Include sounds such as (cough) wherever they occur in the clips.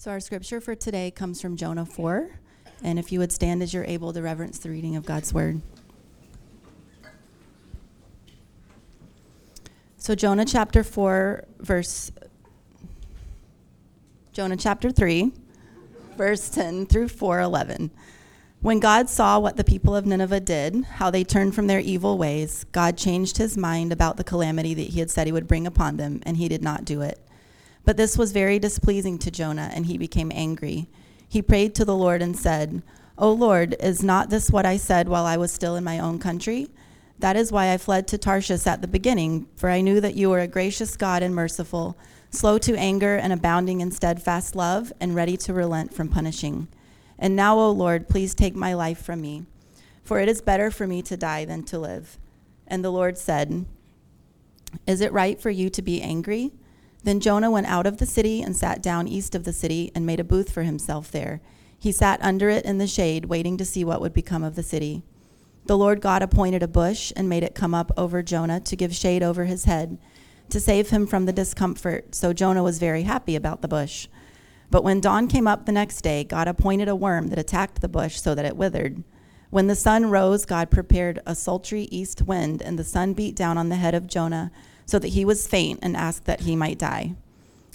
So, our scripture for today comes from Jonah 4. And if you would stand as you're able to reverence the reading of God's word. So, Jonah chapter 4, verse. Jonah chapter 3, verse 10 through 4 11. When God saw what the people of Nineveh did, how they turned from their evil ways, God changed his mind about the calamity that he had said he would bring upon them, and he did not do it. But this was very displeasing to Jonah, and he became angry. He prayed to the Lord and said, O Lord, is not this what I said while I was still in my own country? That is why I fled to Tarshish at the beginning, for I knew that you were a gracious God and merciful, slow to anger and abounding in steadfast love, and ready to relent from punishing. And now, O Lord, please take my life from me, for it is better for me to die than to live. And the Lord said, Is it right for you to be angry? Then Jonah went out of the city and sat down east of the city and made a booth for himself there. He sat under it in the shade, waiting to see what would become of the city. The Lord God appointed a bush and made it come up over Jonah to give shade over his head, to save him from the discomfort. So Jonah was very happy about the bush. But when dawn came up the next day, God appointed a worm that attacked the bush so that it withered. When the sun rose, God prepared a sultry east wind, and the sun beat down on the head of Jonah so that he was faint and asked that he might die.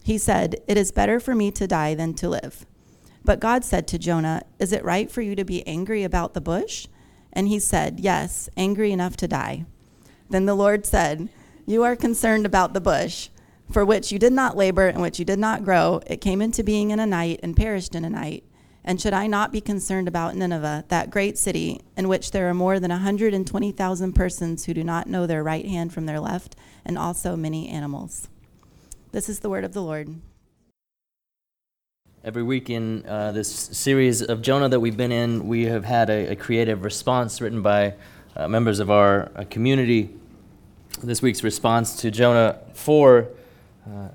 He said, It is better for me to die than to live. But God said to Jonah, Is it right for you to be angry about the bush? And he said, Yes, angry enough to die. Then the Lord said, You are concerned about the bush, for which you did not labor and which you did not grow. It came into being in a night and perished in a night. And should I not be concerned about Nineveh, that great city, in which there are more than 120,000 persons who do not know their right hand from their left, and also many animals? This is the word of the Lord. Every week in uh, this series of Jonah that we've been in, we have had a, a creative response written by uh, members of our uh, community. This week's response to Jonah 4 uh,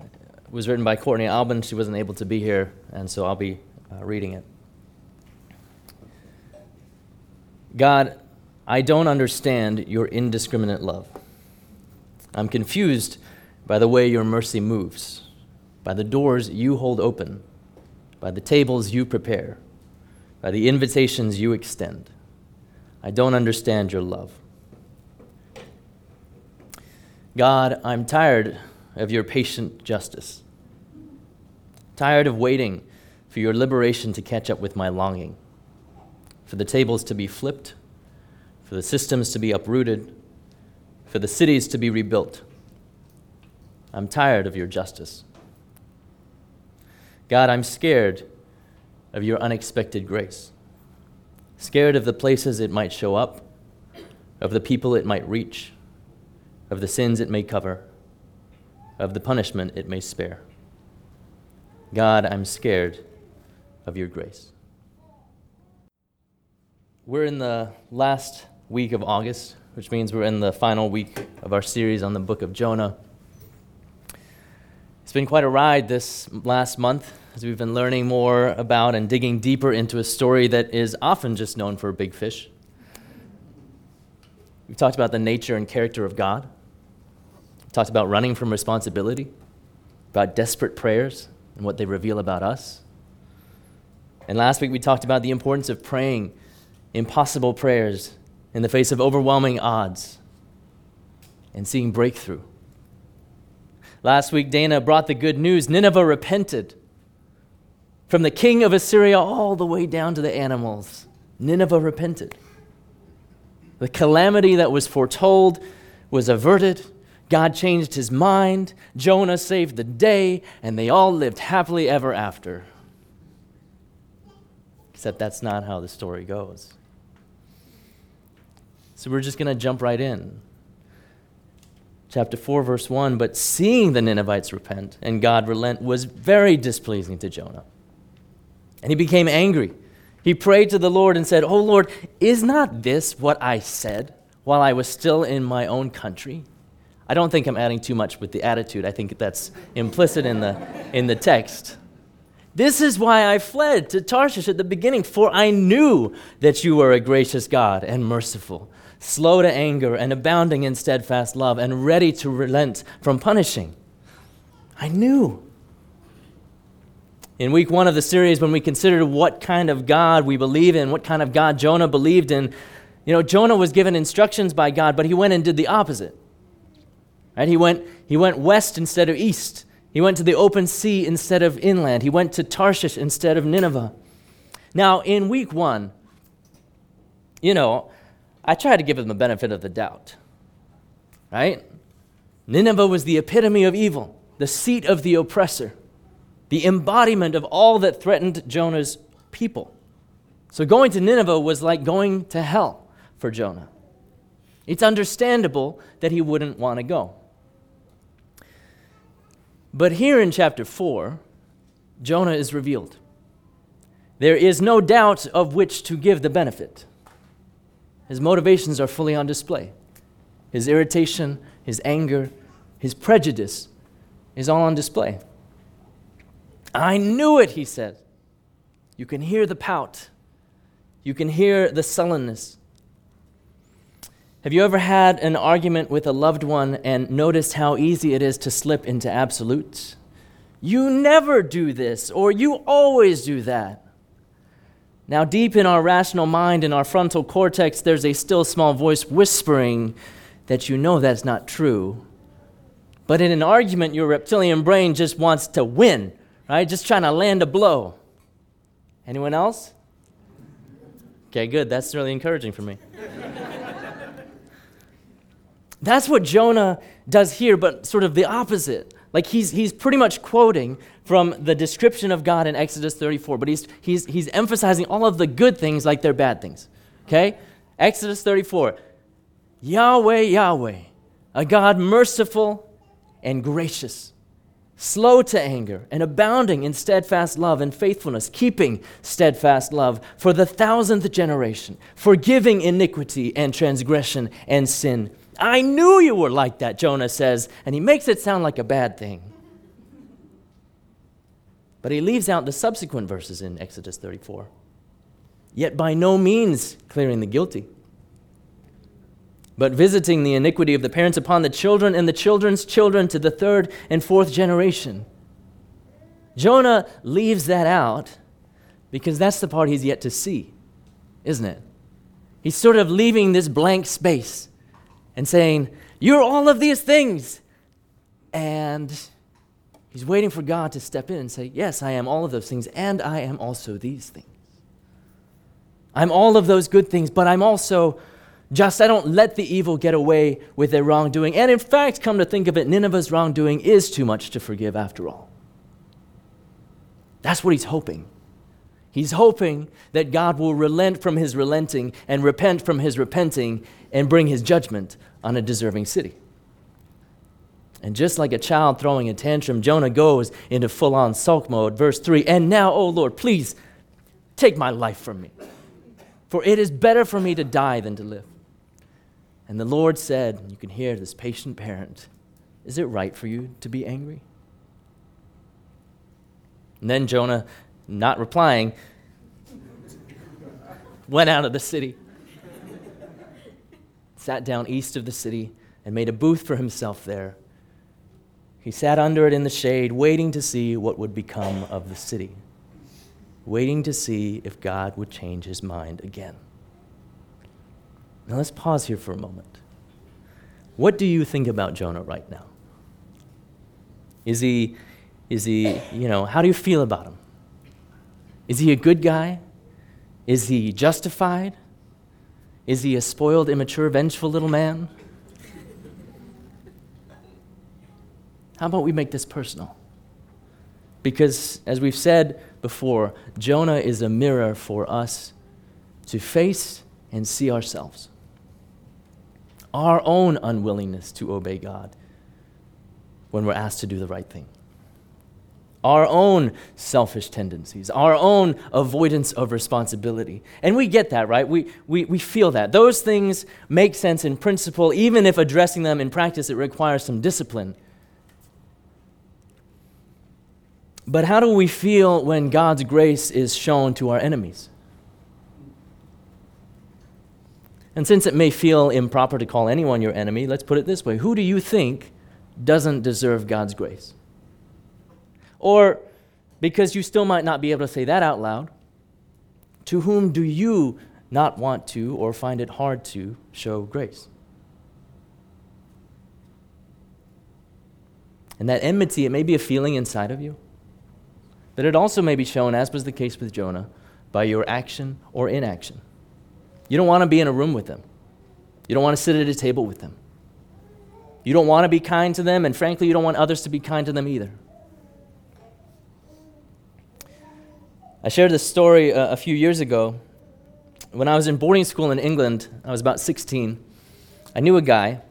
was written by Courtney Albin. She wasn't able to be here, and so I'll be uh, reading it. God, I don't understand your indiscriminate love. I'm confused by the way your mercy moves, by the doors you hold open, by the tables you prepare, by the invitations you extend. I don't understand your love. God, I'm tired of your patient justice, tired of waiting for your liberation to catch up with my longing for the tables to be flipped, for the systems to be uprooted, for the cities to be rebuilt. I'm tired of your justice. God, I'm scared of your unexpected grace, scared of the places it might show up, of the people it might reach, of the sins it may cover, of the punishment it may spare. God, I'm scared of your grace. We're in the last week of August, which means we're in the final week of our series on the book of Jonah. It's been quite a ride this last month as we've been learning more about and digging deeper into a story that is often just known for a big fish. We've talked about the nature and character of God. We've talked about running from responsibility, about desperate prayers and what they reveal about us. And last week we talked about the importance of praying impossible prayers in the face of overwhelming odds and seeing breakthrough. Last week, Dana brought the good news Nineveh repented. From the king of Assyria all the way down to the animals, Nineveh repented. The calamity that was foretold was averted. God changed his mind. Jonah saved the day, and they all lived happily ever after. Except that's not how the story goes. So we're just going to jump right in. Chapter 4, verse 1 But seeing the Ninevites repent and God relent was very displeasing to Jonah. And he became angry. He prayed to the Lord and said, Oh Lord, is not this what I said while I was still in my own country? I don't think I'm adding too much with the attitude. I think that's implicit in the, in the text. This is why I fled to Tarshish at the beginning, for I knew that you were a gracious God and merciful slow to anger, and abounding in steadfast love, and ready to relent from punishing. I knew. In week one of the series, when we considered what kind of God we believe in, what kind of God Jonah believed in, you know, Jonah was given instructions by God, but he went and did the opposite. Right? He went, he went west instead of east. He went to the open sea instead of inland. He went to Tarshish instead of Nineveh. Now, in week one, you know, I tried to give him the benefit of the doubt. Right? Nineveh was the epitome of evil, the seat of the oppressor, the embodiment of all that threatened Jonah's people. So going to Nineveh was like going to hell for Jonah. It's understandable that he wouldn't want to go. But here in chapter 4, Jonah is revealed. There is no doubt of which to give the benefit. His motivations are fully on display. His irritation, his anger, his prejudice is all on display. I knew it, he said. You can hear the pout, you can hear the sullenness. Have you ever had an argument with a loved one and noticed how easy it is to slip into absolutes? You never do this, or you always do that. Now, deep in our rational mind, in our frontal cortex, there's a still small voice whispering that you know that's not true. But in an argument, your reptilian brain just wants to win, right? Just trying to land a blow. Anyone else? Okay, good. That's really encouraging for me. (laughs) That's what Jonah does here, but sort of the opposite. Like he's, he's pretty much quoting from the description of God in Exodus 34, but he's, he's, he's emphasizing all of the good things like they're bad things. Okay? Exodus 34 Yahweh, Yahweh, a God merciful and gracious, slow to anger, and abounding in steadfast love and faithfulness, keeping steadfast love for the thousandth generation, forgiving iniquity and transgression and sin I knew you were like that, Jonah says, and he makes it sound like a bad thing. But he leaves out the subsequent verses in Exodus 34. Yet by no means clearing the guilty, but visiting the iniquity of the parents upon the children and the children's children to the third and fourth generation. Jonah leaves that out because that's the part he's yet to see, isn't it? He's sort of leaving this blank space and saying, You're all of these things. And he's waiting for God to step in and say, Yes, I am all of those things, and I am also these things. I'm all of those good things, but I'm also just, I don't let the evil get away with their wrongdoing. And in fact, come to think of it, Nineveh's wrongdoing is too much to forgive after all. That's what he's hoping. He's hoping that God will relent from his relenting and repent from his repenting and bring his judgment on a deserving city. And just like a child throwing a tantrum, Jonah goes into full on sulk mode. Verse 3 And now, O Lord, please take my life from me, for it is better for me to die than to live. And the Lord said, You can hear this patient parent, Is it right for you to be angry? And then Jonah, not replying, (laughs) went out of the city sat down east of the city, and made a booth for himself there. He sat under it in the shade, waiting to see what would become of the city, waiting to see if God would change his mind again. Now let's pause here for a moment. What do you think about Jonah right now? Is he, is he, you know, how do you feel about him? Is he a good guy? Is he justified? Is he a spoiled, immature, vengeful little man? How about we make this personal? Because, as we've said before, Jonah is a mirror for us to face and see ourselves. Our own unwillingness to obey God when we're asked to do the right thing our own selfish tendencies, our own avoidance of responsibility. And we get that, right? We, we, we feel that. Those things make sense in principle, even if addressing them in practice, it requires some discipline. But how do we feel when God's grace is shown to our enemies? And since it may feel improper to call anyone your enemy, let's put it this way Who do you think doesn't deserve God's grace? Or because you still might not be able to say that out loud. To whom do you not want to or find it hard to show grace? And that enmity, it may be a feeling inside of you, but it also may be shown, as was the case with Jonah, by your action or inaction. You don't want to be in a room with them. You don't want to sit at a table with them. You don't want to be kind to them, and frankly, you don't want others to be kind to them either. I shared this story uh, a few years ago. When I was in boarding school in England, I was about 16. I knew a guy.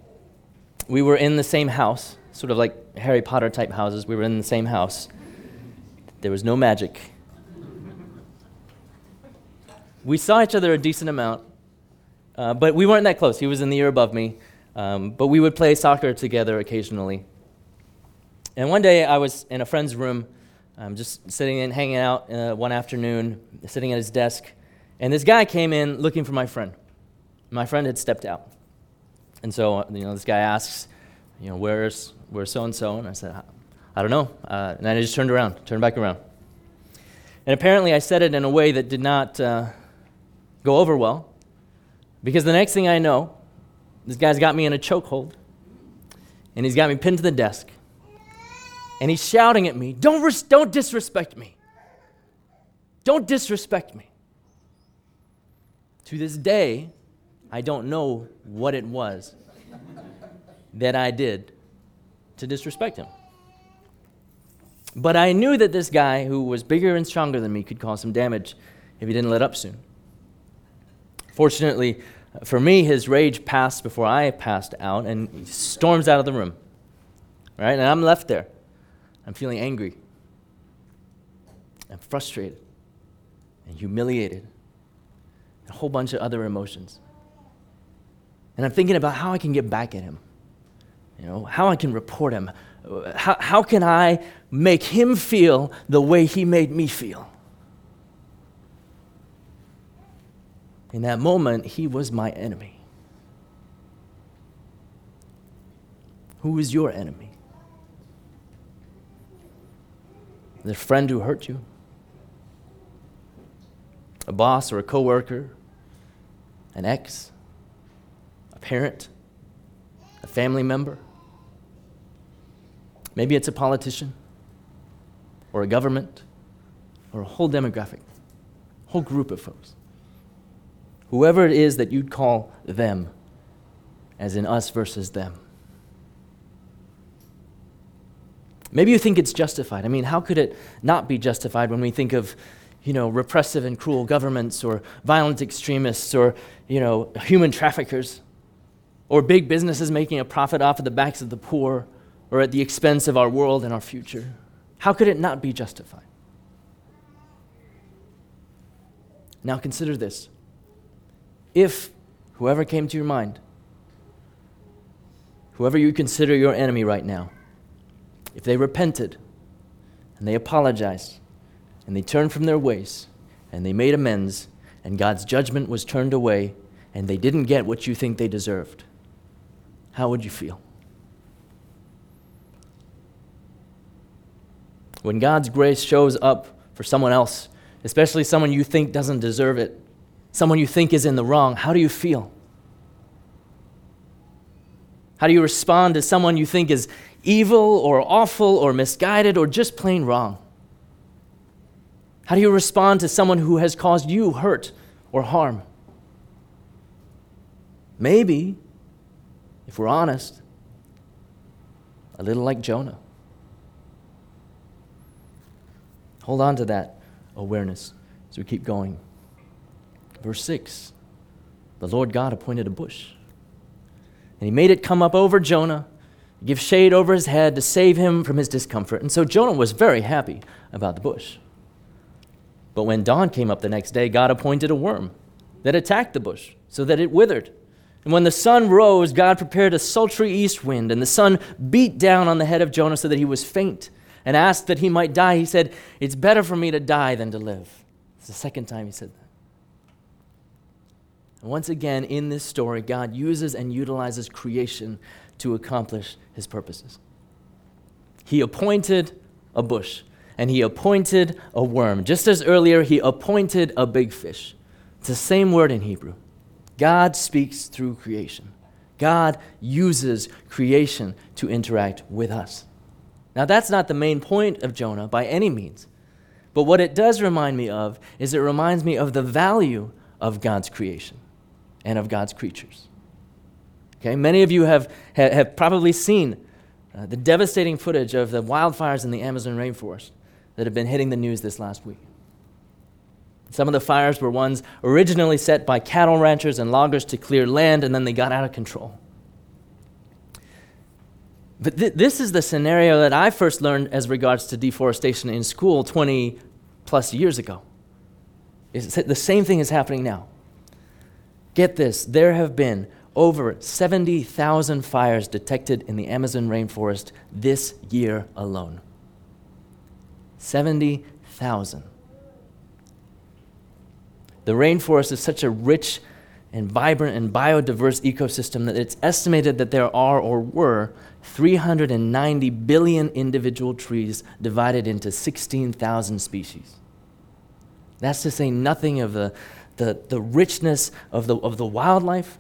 We were in the same house, sort of like Harry Potter type houses. We were in the same house. There was no magic. We saw each other a decent amount, uh, but we weren't that close. He was in the year above me, um, but we would play soccer together occasionally. And one day I was in a friend's room, um, just sitting and hanging out uh, one afternoon, sitting at his desk, and this guy came in looking for my friend. My friend had stepped out. And so, you know, this guy asks, you know, where's, where's so-and-so? And I said, I don't know. Uh, and I just turned around, turned back around. And apparently, I said it in a way that did not uh, go over well, because the next thing I know, this guy's got me in a chokehold, and he's got me pinned to the desk, and he's shouting at me, "Don't res- don't disrespect me! Don't disrespect me!" To this day, I don't know what it was that I did to disrespect him. But I knew that this guy, who was bigger and stronger than me, could cause some damage if he didn't let up soon. Fortunately, for me, his rage passed before I passed out, and he storms out of the room. Right? And I'm left there. I'm feeling angry. I'm frustrated and humiliated, and a whole bunch of other emotions. And I'm thinking about how I can get back at him. You know, how I can report him, how, how can I make him feel the way he made me feel? In that moment, he was my enemy. Who is your enemy? The friend who hurt you? A boss or a coworker? An ex? A parent? A family member? Maybe it's a politician or a government or a whole demographic, whole group of folks. Whoever it is that you'd call them, as in us versus them. Maybe you think it's justified. I mean, how could it not be justified when we think of, you know, repressive and cruel governments or violent extremists or, you know, human traffickers or big businesses making a profit off of the backs of the poor or at the expense of our world and our future? How could it not be justified? Now consider this. If whoever came to your mind, whoever you consider your enemy right now, if they repented and they apologized and they turned from their ways and they made amends and God's judgment was turned away and they didn't get what you think they deserved, how would you feel? When God's grace shows up for someone else, especially someone you think doesn't deserve it, someone you think is in the wrong, how do you feel? How do you respond to someone you think is evil or awful or misguided or just plain wrong? How do you respond to someone who has caused you hurt or harm? Maybe, if we're honest, a little like Jonah. Hold on to that awareness as we keep going. Verse 6 The Lord God appointed a bush, and he made it come up over Jonah, give shade over his head to save him from his discomfort. And so Jonah was very happy about the bush. But when dawn came up the next day, God appointed a worm that attacked the bush so that it withered. And when the sun rose, God prepared a sultry east wind, and the sun beat down on the head of Jonah so that he was faint and asked that he might die, he said, It's better for me to die than to live. It's the second time he said that. And once again, in this story, God uses and utilizes creation to accomplish his purposes. He appointed a bush. and he appointed a worm. Just as earlier, he appointed a big fish. It's the same word in Hebrew. God speaks through creation. God uses creation to interact with us. Now, that's not the main point of Jonah by any means. But what it does remind me of is it reminds me of the value of God's creation and of God's creatures. Okay, many of you have, have probably seen uh, the devastating footage of the wildfires in the Amazon rainforest that have been hitting the news this last week. Some of the fires were ones originally set by cattle ranchers and loggers to clear land, and then they got out of control. But th- this is the scenario that I first learned as regards to deforestation in school 20 plus years ago. It's the same thing is happening now. Get this there have been over 70,000 fires detected in the Amazon rainforest this year alone. 70,000. The rainforest is such a rich and vibrant and biodiverse ecosystem that it's estimated that there are or were 390 billion individual trees divided into 16,000 species. That's to say nothing of the, the, the richness of the, of the wildlife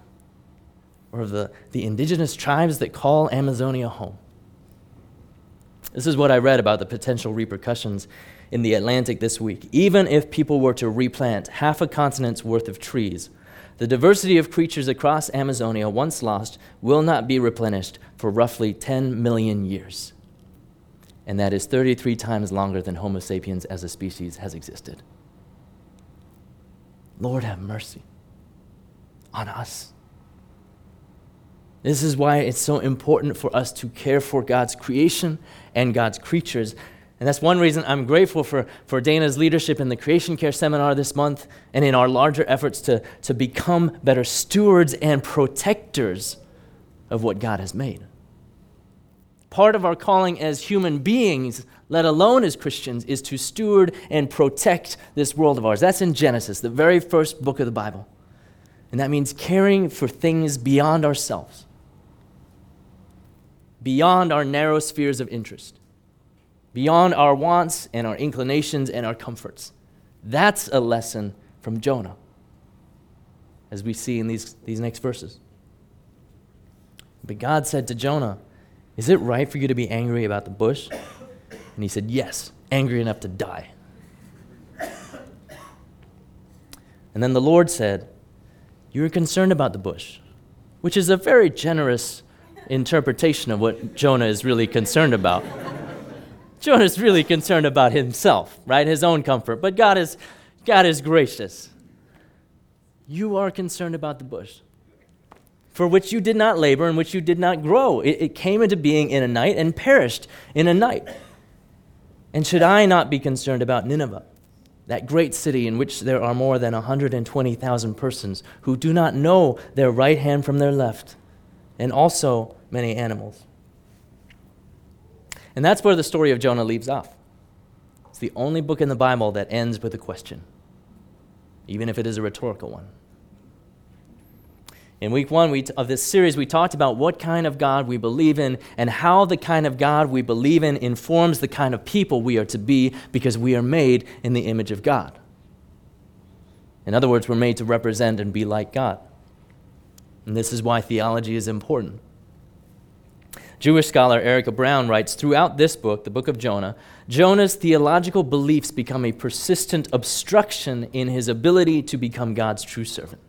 or of the, the indigenous tribes that call Amazonia home. This is what I read about the potential repercussions in the Atlantic this week. Even if people were to replant half a continent's worth of trees, the diversity of creatures across Amazonia, once lost, will not be replenished for roughly 10 million years. And that is 33 times longer than Homo sapiens as a species has existed. Lord, have mercy on us. This is why it's so important for us to care for God's creation and God's creatures. And that's one reason I'm grateful for, for Dana's leadership in the Creation Care Seminar this month and in our larger efforts to, to become better stewards and protectors of what God has made. Part of our calling as human beings, let alone as Christians, is to steward and protect this world of ours. That's in Genesis, the very first book of the Bible. And that means caring for things beyond ourselves beyond our narrow spheres of interest, beyond our wants and our inclinations and our comforts. That's a lesson from Jonah, as we see in these, these next verses. But God said to Jonah, Is it right for you to be angry about the bush? And he said, Yes, angry enough to die. And then the Lord said, You're concerned about the bush, which is a very generous interpretation of what Jonah is really concerned about. Jonah is really concerned about himself, right? His own comfort. But God is, God is gracious. You are concerned about the bush, for which you did not labor and which you did not grow. It, it came into being in a night and perished in a night. And should I not be concerned about Nineveh, that great city in which there are more than 120,000 persons who do not know their right hand from their left, and also many animals. And that's where the story of Jonah leaves off. It's the only book in the Bible that ends with a question, even if it is a rhetorical one. In week one we, of this series, we talked about what kind of God we believe in and how the kind of God we believe in informs the kind of people we are to be because we are made in the image of God. In other words, we're made to represent and be like God. And this is why theology is important. Jewish scholar Erica Brown writes Throughout this book, the book of Jonah, Jonah's theological beliefs become a persistent obstruction in his ability to become God's true servant.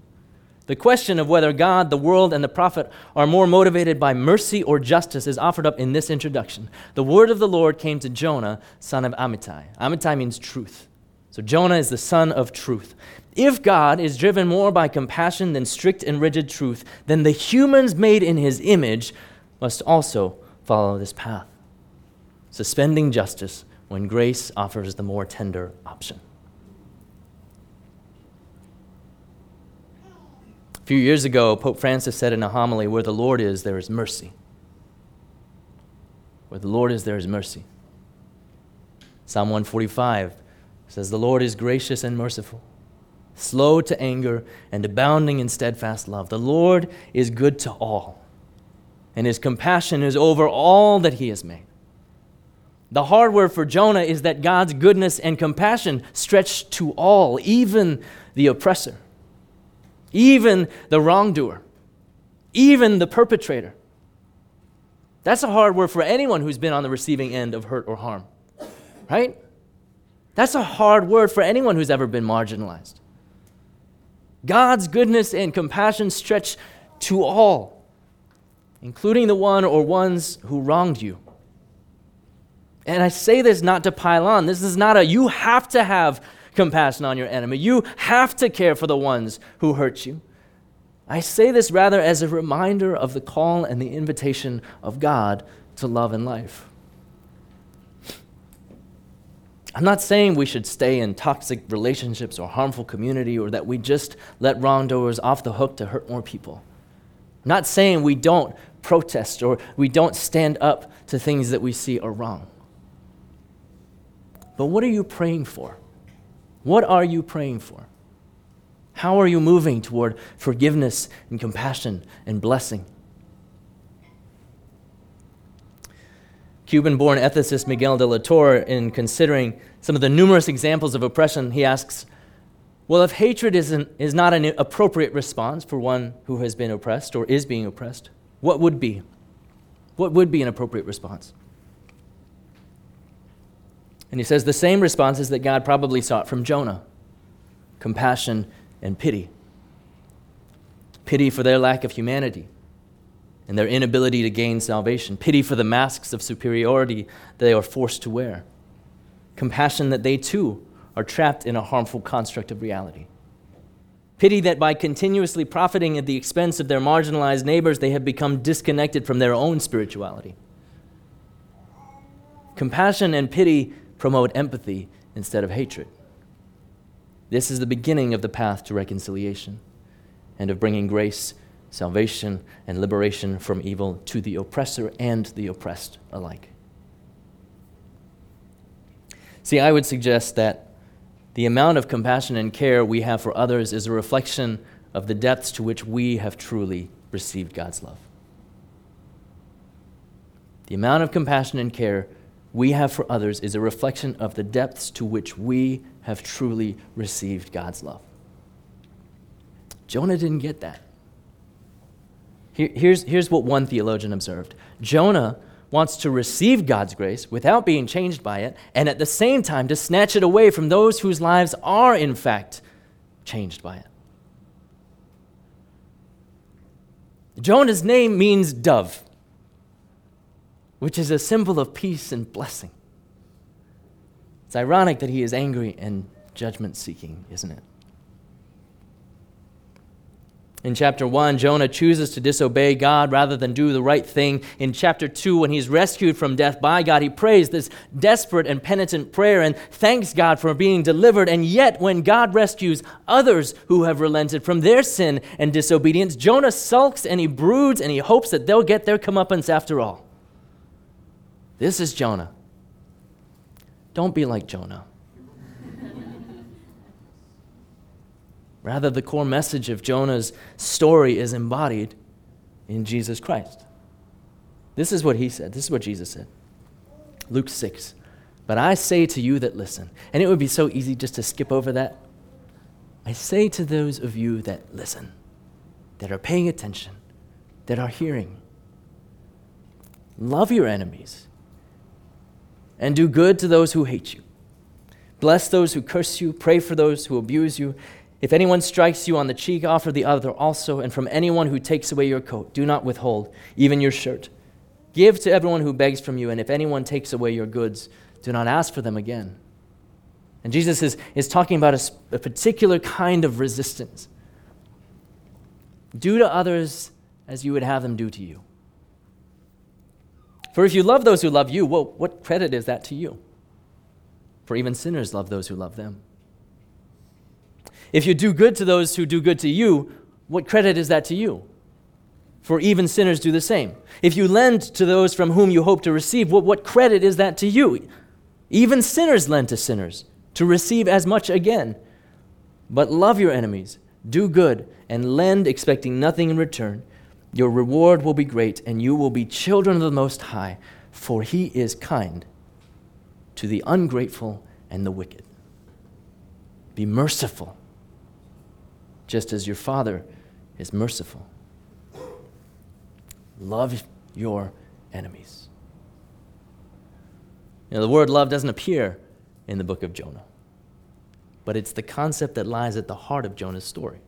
The question of whether God, the world, and the prophet are more motivated by mercy or justice is offered up in this introduction. The word of the Lord came to Jonah, son of Amittai. Amittai means truth. So Jonah is the son of truth. If God is driven more by compassion than strict and rigid truth, then the humans made in his image must also follow this path, suspending justice when grace offers the more tender option. A few years ago, Pope Francis said in a homily, Where the Lord is, there is mercy. Where the Lord is, there is mercy. Psalm 145 says, The Lord is gracious and merciful, slow to anger, and abounding in steadfast love. The Lord is good to all and his compassion is over all that he has made. The hard word for Jonah is that God's goodness and compassion stretch to all, even the oppressor, even the wrongdoer, even the perpetrator. That's a hard word for anyone who's been on the receiving end of hurt or harm, right? That's a hard word for anyone who's ever been marginalized. God's goodness and compassion stretch to all, including the one or ones who wronged you. And I say this not to pile on. This is not a you have to have compassion on your enemy. You have to care for the ones who hurt you. I say this rather as a reminder of the call and the invitation of God to love and life. I'm not saying we should stay in toxic relationships or harmful community or that we just let wrongdoers off the hook to hurt more people. I'm not saying we don't protest or we don't stand up to things that we see are wrong. But what are you praying for? What are you praying for? How are you moving toward forgiveness and compassion and blessing? Cuban born ethicist Miguel de la Torre, in considering some of the numerous examples of oppression, he asks, Well, if hatred isn't, is not an appropriate response for one who has been oppressed or is being oppressed, what would be? What would be an appropriate response? And he says the same responses that God probably sought from Jonah compassion and pity. Pity for their lack of humanity and their inability to gain salvation. Pity for the masks of superiority they are forced to wear. Compassion that they too are trapped in a harmful construct of reality. Pity that by continuously profiting at the expense of their marginalized neighbors, they have become disconnected from their own spirituality. Compassion and pity promote empathy instead of hatred. This is the beginning of the path to reconciliation and of bringing grace, salvation, and liberation from evil to the oppressor and the oppressed alike. See, I would suggest that the amount of compassion and care we have for others is a reflection of the depths to which we have truly received God's love. The amount of compassion and care we have for others is a reflection of the depths to which we have truly received God's love. Jonah didn't get that. Here, here's, here's what one theologian observed Jonah wants to receive God's grace without being changed by it, and at the same time to snatch it away from those whose lives are, in fact, changed by it. Jonah's name means dove which is a symbol of peace and blessing. It's ironic that he is angry and judgment seeking, isn't it? In chapter 1, Jonah chooses to disobey God rather than do the right thing. In chapter 2, when he's rescued from death by God, he prays this desperate and penitent prayer and thanks God for being delivered. And yet, when God rescues others who have relented from their sin and disobedience, Jonah sulks and he broods and he hopes that they'll get their comeuppance after all. This is Jonah. Don't be like Jonah. Rather, the core message of Jonah's story is embodied in Jesus Christ. This is what he said. This is what Jesus said. Luke 6. But I say to you that listen, and it would be so easy just to skip over that. I say to those of you that listen, that are paying attention, that are hearing, love your enemies and do good to those who hate you. Bless those who curse you, pray for those who abuse you. If anyone strikes you on the cheek, offer the other also, and from anyone who takes away your coat, do not withhold even your shirt. Give to everyone who begs from you, and if anyone takes away your goods, do not ask for them again. And Jesus is, is talking about a, a particular kind of resistance. Do to others as you would have them do to you. For if you love those who love you, well, what credit is that to you? For even sinners love those who love them. If you do good to those who do good to you, what credit is that to you? For even sinners do the same. If you lend to those from whom you hope to receive, well, what credit is that to you? Even sinners lend to sinners to receive as much again. But love your enemies, do good, and lend expecting nothing in return your reward will be great, and you will be children of the Most High, for He is kind to the ungrateful and the wicked. Be merciful, just as your Father is merciful. Love your enemies. You know, the word love doesn't appear in the book of Jonah, but it's the concept that lies at the heart of Jonah's story.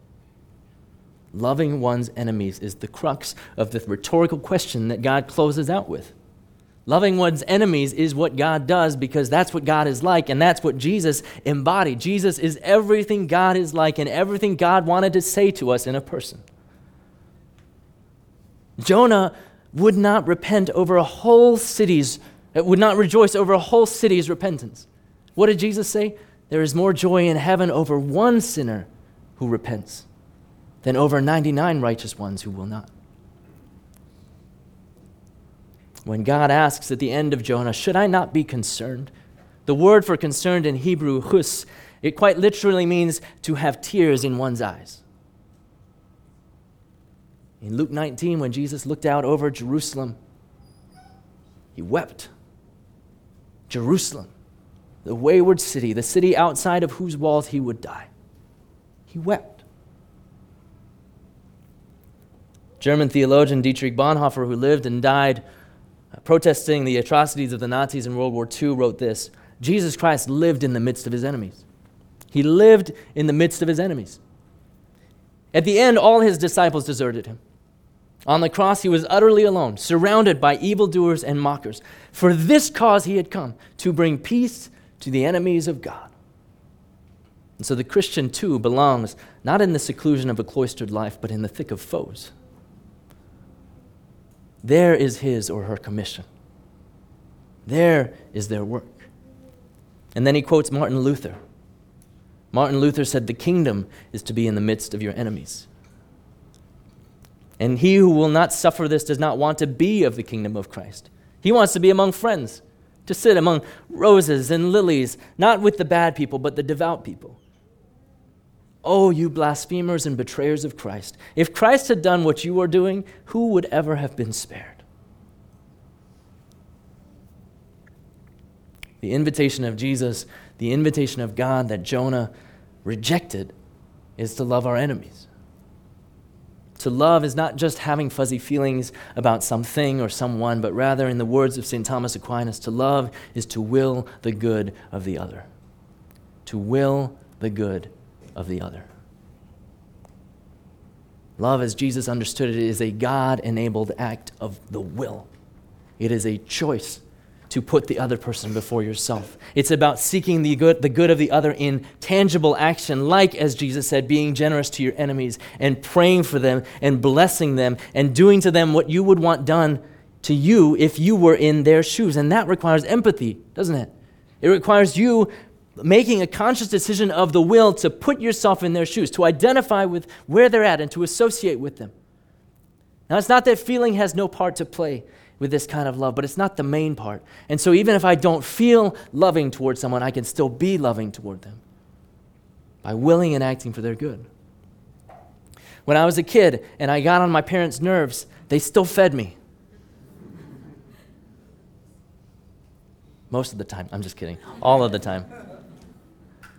Loving one's enemies is the crux of the rhetorical question that God closes out with. Loving one's enemies is what God does because that's what God is like, and that's what Jesus embodied. Jesus is everything God is like and everything God wanted to say to us in a person. Jonah would not repent over a whole city's, uh, would not rejoice over a whole city's repentance. What did Jesus say? There is more joy in heaven over one sinner who repents than over 99 righteous ones who will not. When God asks at the end of Jonah, Should I not be concerned? The word for concerned in Hebrew, hus, it quite literally means to have tears in one's eyes. In Luke 19, when Jesus looked out over Jerusalem, he wept. Jerusalem, the wayward city, the city outside of whose walls he would die. He wept. German theologian Dietrich Bonhoeffer, who lived and died protesting the atrocities of the Nazis in World War II, wrote this Jesus Christ lived in the midst of his enemies. He lived in the midst of his enemies. At the end, all his disciples deserted him. On the cross, he was utterly alone, surrounded by evildoers and mockers. For this cause he had come, to bring peace to the enemies of God. And so the Christian, too, belongs not in the seclusion of a cloistered life, but in the thick of foes. There is his or her commission. There is their work. And then he quotes Martin Luther. Martin Luther said, The kingdom is to be in the midst of your enemies. And he who will not suffer this does not want to be of the kingdom of Christ. He wants to be among friends, to sit among roses and lilies, not with the bad people, but the devout people. Oh, you blasphemers and betrayers of Christ. If Christ had done what you are doing, who would ever have been spared? The invitation of Jesus, the invitation of God that Jonah rejected, is to love our enemies. To love is not just having fuzzy feelings about something or someone, but rather, in the words of St. Thomas Aquinas, to love is to will the good of the other. To will the good of the other. Love, as Jesus understood it, is a God enabled act of the will. It is a choice to put the other person before yourself. It's about seeking the good, the good of the other in tangible action, like, as Jesus said, being generous to your enemies and praying for them and blessing them and doing to them what you would want done to you if you were in their shoes. And that requires empathy, doesn't it? It requires you making a conscious decision of the will to put yourself in their shoes, to identify with where they're at, and to associate with them. Now, it's not that feeling has no part to play with this kind of love, but it's not the main part. And so, even if I don't feel loving towards someone, I can still be loving toward them by willing and acting for their good. When I was a kid and I got on my parents' nerves, they still fed me. Most of the time. I'm just kidding. All of the time.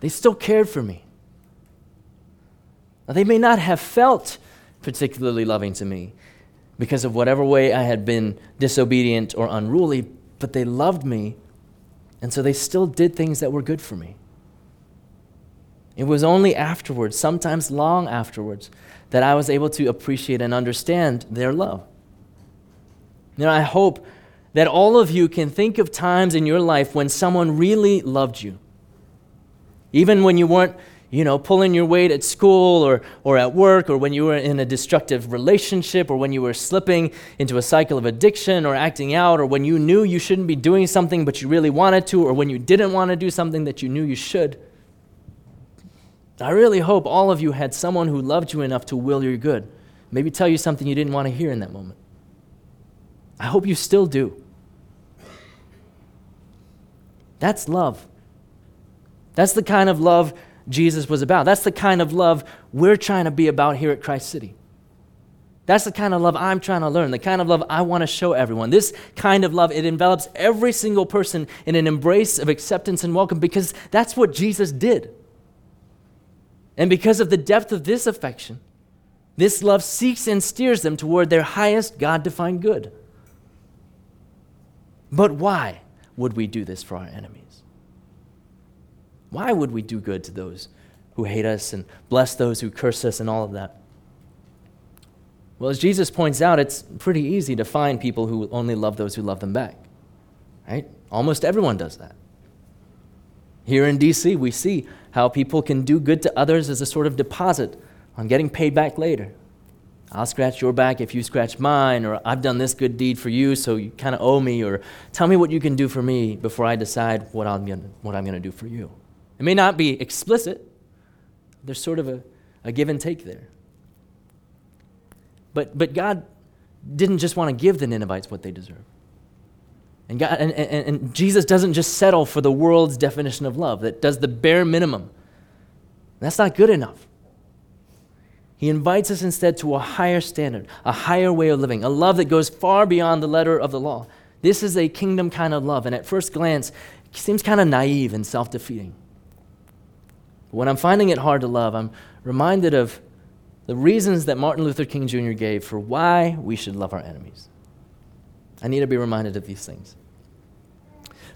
They still cared for me. Now, they may not have felt particularly loving to me because of whatever way I had been disobedient or unruly, but they loved me, and so they still did things that were good for me. It was only afterwards, sometimes long afterwards, that I was able to appreciate and understand their love. Now, I hope that all of you can think of times in your life when someone really loved you. Even when you weren't, you know, pulling your weight at school or, or at work, or when you were in a destructive relationship, or when you were slipping into a cycle of addiction or acting out, or when you knew you shouldn't be doing something but you really wanted to, or when you didn't want to do something that you knew you should. I really hope all of you had someone who loved you enough to will your good. Maybe tell you something you didn't want to hear in that moment. I hope you still do. That's love. That's the kind of love Jesus was about. That's the kind of love we're trying to be about here at Christ City. That's the kind of love I'm trying to learn, the kind of love I want to show everyone. This kind of love, it envelops every single person in an embrace of acceptance and welcome because that's what Jesus did. And because of the depth of this affection, this love seeks and steers them toward their highest God defined good. But why would we do this for our enemies? Why would we do good to those who hate us and bless those who curse us and all of that? Well, as Jesus points out, it's pretty easy to find people who only love those who love them back. Right? Almost everyone does that. Here in DC, we see how people can do good to others as a sort of deposit on getting paid back later. I'll scratch your back if you scratch mine, or I've done this good deed for you, so you kind of owe me, or tell me what you can do for me before I decide what I'm going to do for you. It may not be explicit, there's sort of a, a give and take there. But, but God didn't just want to give the Ninevites what they deserve. And, God, and, and, and Jesus doesn't just settle for the world's definition of love, that does the bare minimum. That's not good enough. He invites us instead to a higher standard, a higher way of living, a love that goes far beyond the letter of the law. This is a kingdom kind of love, and at first glance, it seems kind of naive and self defeating. When I'm finding it hard to love, I'm reminded of the reasons that Martin Luther King Jr. gave for why we should love our enemies. I need to be reminded of these things.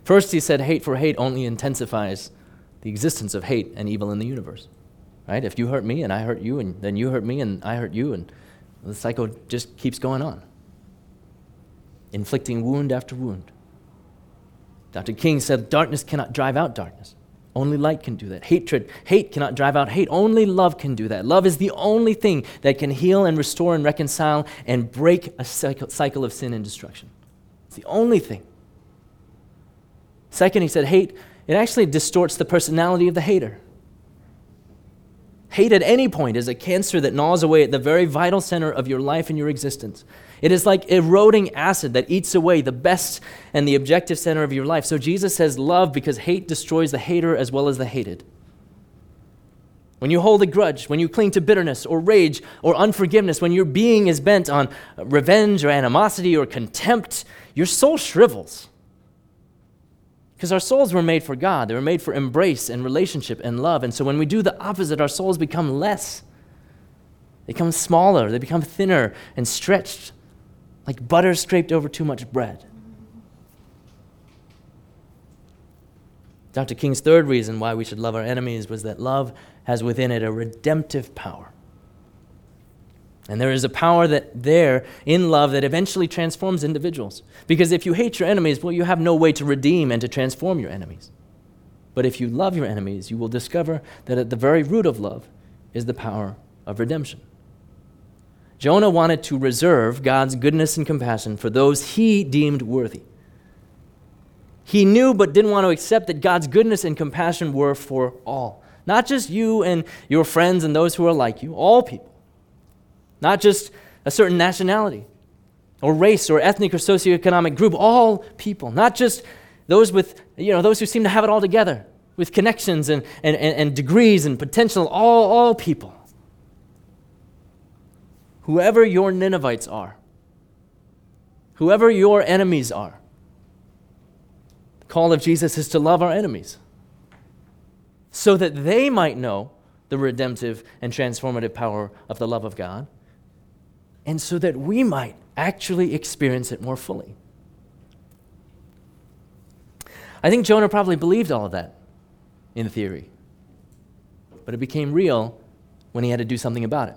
First, he said, hate for hate only intensifies the existence of hate and evil in the universe. Right? If you hurt me and I hurt you, and then you hurt me and I hurt you, and the cycle just keeps going on, inflicting wound after wound. Dr. King said, Darkness cannot drive out darkness. Only light can do that. Hatred, hate cannot drive out hate. Only love can do that. Love is the only thing that can heal and restore and reconcile and break a cycle of sin and destruction. It's the only thing. Second, he said, hate, it actually distorts the personality of the hater. Hate at any point is a cancer that gnaws away at the very vital center of your life and your existence. It is like eroding acid that eats away the best and the objective center of your life. So Jesus says love because hate destroys the hater as well as the hated. When you hold a grudge, when you cling to bitterness or rage or unforgiveness, when your being is bent on revenge or animosity or contempt, your soul shrivels. Because our souls were made for God. They were made for embrace and relationship and love. And so when we do the opposite, our souls become less. They become smaller. They become thinner and stretched like butter scraped over too much bread. Dr. King's third reason why we should love our enemies was that love has within it a redemptive power. And there is a power that there in love that eventually transforms individuals. Because if you hate your enemies, well, you have no way to redeem and to transform your enemies. But if you love your enemies, you will discover that at the very root of love is the power of redemption. Jonah wanted to reserve God's goodness and compassion for those he deemed worthy. He knew but didn't want to accept that God's goodness and compassion were for all. Not just you and your friends and those who are like you, all people. Not just a certain nationality or race or ethnic or socioeconomic group, all people. Not just those with, you know, those who seem to have it all together with connections and, and, and, degrees and potential, all, all people whoever your Ninevites are, whoever your enemies are. The call of Jesus is to love our enemies so that they might know the redemptive and transformative power of the love of God, and so that we might actually experience it more fully. I think Jonah probably believed all of that in theory, but it became real when he had to do something about it.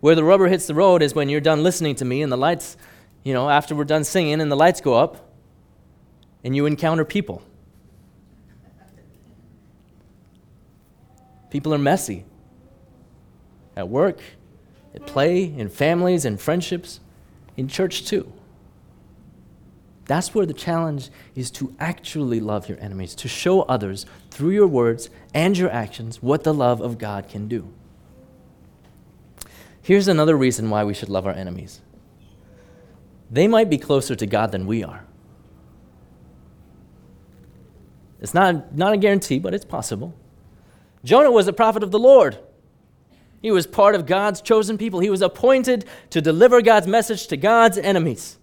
Where the rubber hits the road is when you're done listening to me and the lights, you know, after we're done singing and the lights go up and you encounter people. People are messy at work, at play, in families, in friendships, in church too. That's where the challenge is to actually love your enemies, to show others through your words and your actions what the love of God can do. Here's another reason why we should love our enemies they might be closer to God than we are. It's not, not a guarantee, but it's possible. Jonah was a prophet of the Lord. He was part of God's chosen people. He was appointed to deliver God's message to God's enemies.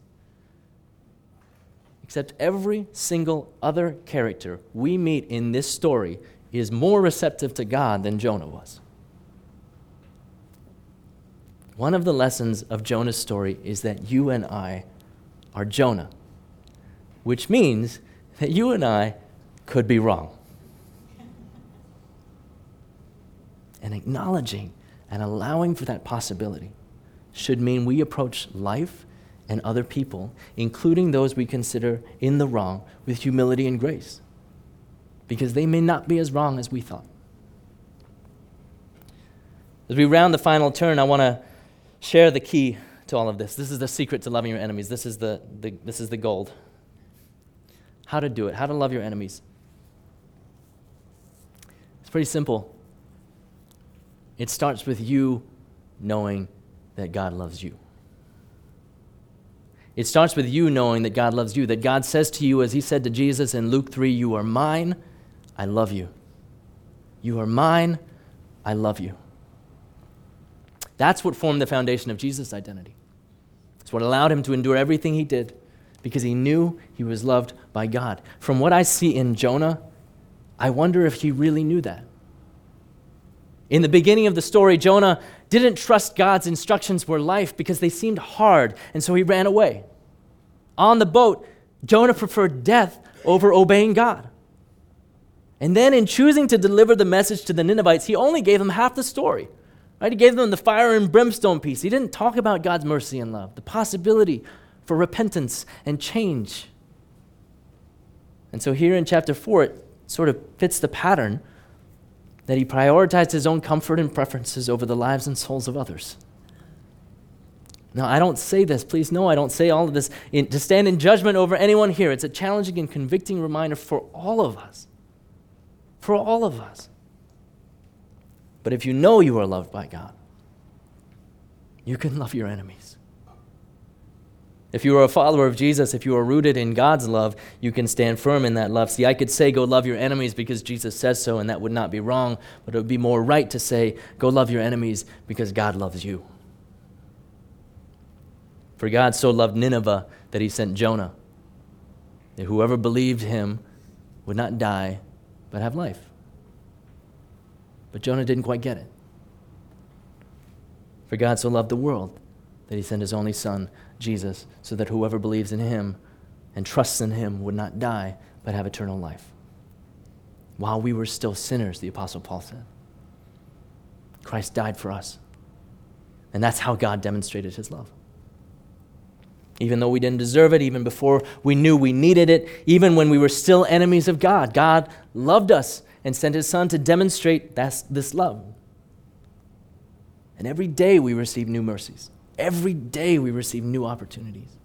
Except every single other character we meet in this story is more receptive to God than Jonah was. One of the lessons of Jonah's story is that you and I are Jonah, which means that you and I could be wrong. And acknowledging and allowing for that possibility should mean we approach life and other people, including those we consider in the wrong, with humility and grace, because they may not be as wrong as we thought. As we round the final turn, I want to share the key to all of this. This is the secret to loving your enemies. This is the, the, this is the gold. How to do it, how to love your enemies. It's pretty simple. It starts with you knowing that God loves you. It starts with you knowing that God loves you, that God says to you, as He said to Jesus in Luke 3, You are mine, I love you. You are mine, I love you. That's what formed the foundation of Jesus' identity. It's what allowed him to endure everything he did because he knew he was loved by God. From what I see in Jonah, I wonder if he really knew that. In the beginning of the story, Jonah didn't trust God's instructions were life because they seemed hard, and so he ran away. On the boat, Jonah preferred death over obeying God. And then, in choosing to deliver the message to the Ninevites, he only gave them half the story. Right? He gave them the fire and brimstone piece. He didn't talk about God's mercy and love, the possibility for repentance and change. And so, here in chapter 4, it sort of fits the pattern that he prioritized his own comfort and preferences over the lives and souls of others. Now, I don't say this, please know I don't say all of this in, to stand in judgment over anyone here. It's a challenging and convicting reminder for all of us. For all of us. But if you know you are loved by God, you can love your enemies. If you are a follower of Jesus, if you are rooted in God's love, you can stand firm in that love. See, I could say, go love your enemies because Jesus says so, and that would not be wrong, but it would be more right to say, go love your enemies because God loves you. For God so loved Nineveh that he sent Jonah, that whoever believed him would not die, but have life. But Jonah didn't quite get it. For God so loved the world that he sent his only Son, Jesus, so that whoever believes in him and trusts in him would not die, but have eternal life. While we were still sinners, the Apostle Paul said, Christ died for us. And that's how God demonstrated his love. Even though we didn't deserve it, even before we knew we needed it, even when we were still enemies of God, God loved us and sent his son to demonstrate this love. And every day we receive new mercies. Every day we receive new opportunities.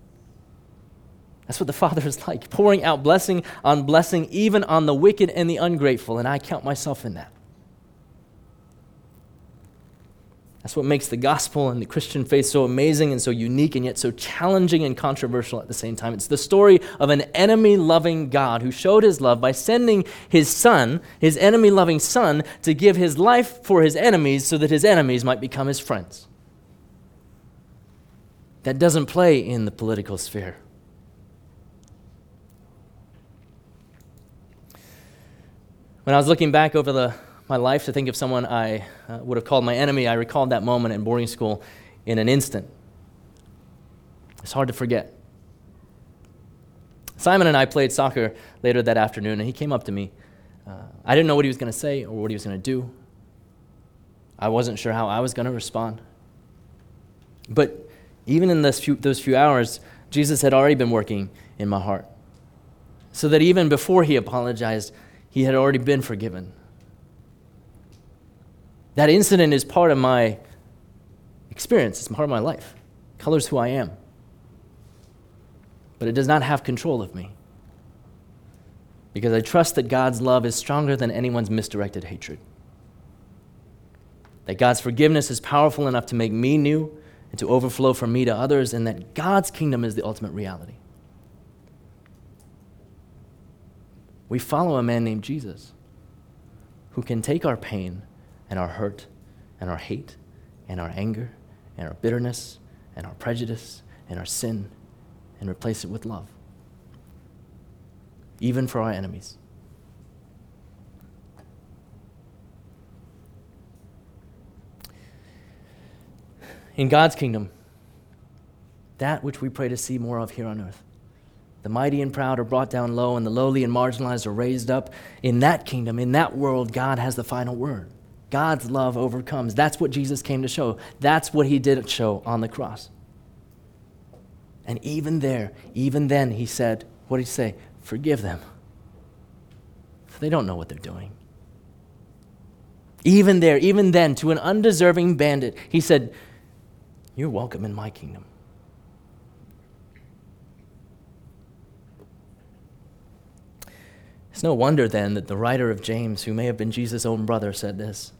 That's what the (laughs) Father is like, pouring out blessing on blessing, even on the wicked and the ungrateful. And I count myself in that. That's what makes the gospel and the Christian faith so amazing and so unique and yet so challenging and controversial at the same time. It's the story of an enemy loving God who showed his love by sending his son, his enemy loving son, to give his life for his enemies so that his enemies might become his friends. That doesn't play in the political sphere. When I was looking back over the my life to think of someone I uh, would have called my enemy, I recalled that moment in boarding school in an instant. It's hard to forget. Simon and I played soccer later that afternoon, and he came up to me. Uh, I didn't know what he was going to say or what he was going to do. I wasn't sure how I was going to respond. But even in few, those few hours, Jesus had already been working in my heart. So that even before he apologized, he had already been forgiven. That incident is part of my experience, it's part of my life, colors who I am. But it does not have control of me. Because I trust that God's love is stronger than anyone's misdirected hatred. That God's forgiveness is powerful enough to make me new and to overflow from me to others, and that God's kingdom is the ultimate reality. We follow a man named Jesus who can take our pain and our hurt and our hate and our anger and our bitterness and our prejudice and our sin and replace it with love, even for our enemies. In God's kingdom, that which we pray to see more of here on earth. The mighty and proud are brought down low, and the lowly and marginalized are raised up. In that kingdom, in that world, God has the final word. God's love overcomes. That's what Jesus came to show. That's what he did show on the cross. And even there, even then, he said, What did he say? Forgive them. For they don't know what they're doing. Even there, even then, to an undeserving bandit, he said, You're welcome in my kingdom. It's no wonder then that the writer of James, who may have been Jesus' own brother, said this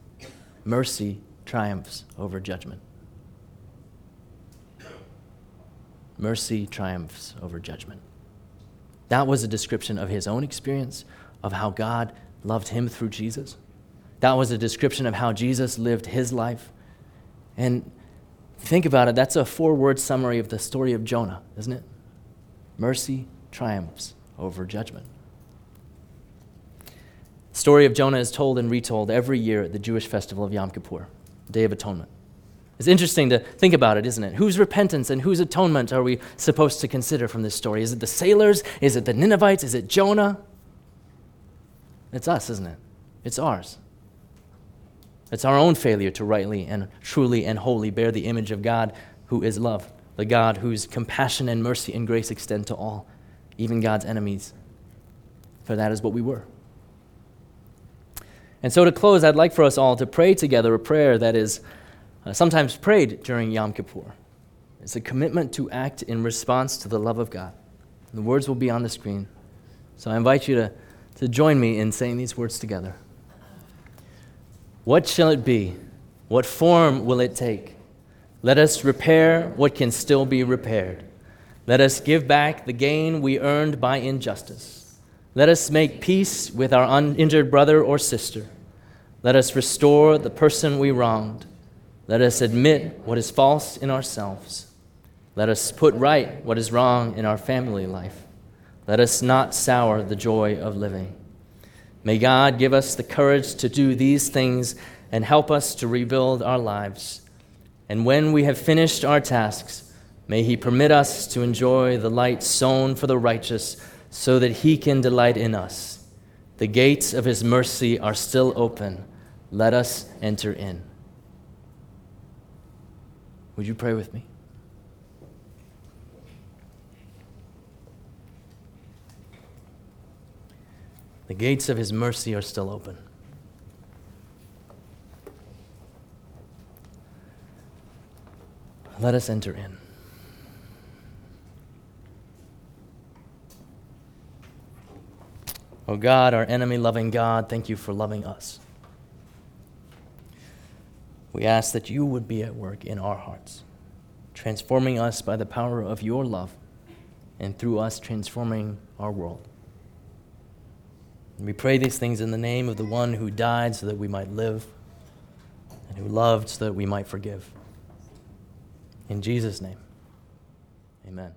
Mercy triumphs over judgment. Mercy triumphs over judgment. That was a description of his own experience of how God loved him through Jesus. That was a description of how Jesus lived his life. And think about it, that's a four word summary of the story of Jonah, isn't it? Mercy triumphs over judgment story of Jonah is told and retold every year at the Jewish festival of Yom Kippur, Day of Atonement. It's interesting to think about it, isn't it? Whose repentance and whose atonement are we supposed to consider from this story? Is it the sailors? Is it the Ninevites? Is it Jonah? It's us, isn't it? It's ours. It's our own failure to rightly and truly and wholly bear the image of God who is love, the God whose compassion and mercy and grace extend to all, even God's enemies. For that is what we were. And so, to close, I'd like for us all to pray together a prayer that is uh, sometimes prayed during Yom Kippur. It's a commitment to act in response to the love of God. The words will be on the screen. So, I invite you to, to join me in saying these words together. What shall it be? What form will it take? Let us repair what can still be repaired. Let us give back the gain we earned by injustice. Let us make peace with our uninjured brother or sister. Let us restore the person we wronged. Let us admit what is false in ourselves. Let us put right what is wrong in our family life. Let us not sour the joy of living. May God give us the courage to do these things and help us to rebuild our lives. And when we have finished our tasks, may He permit us to enjoy the light sown for the righteous so that he can delight in us. The gates of his mercy are still open. Let us enter in. Would you pray with me? The gates of his mercy are still open. Let us enter in. Oh God, our enemy loving God, thank you for loving us. We ask that you would be at work in our hearts, transforming us by the power of your love, and through us transforming our world. And we pray these things in the name of the one who died so that we might live, and who loved so that we might forgive. In Jesus' name, amen.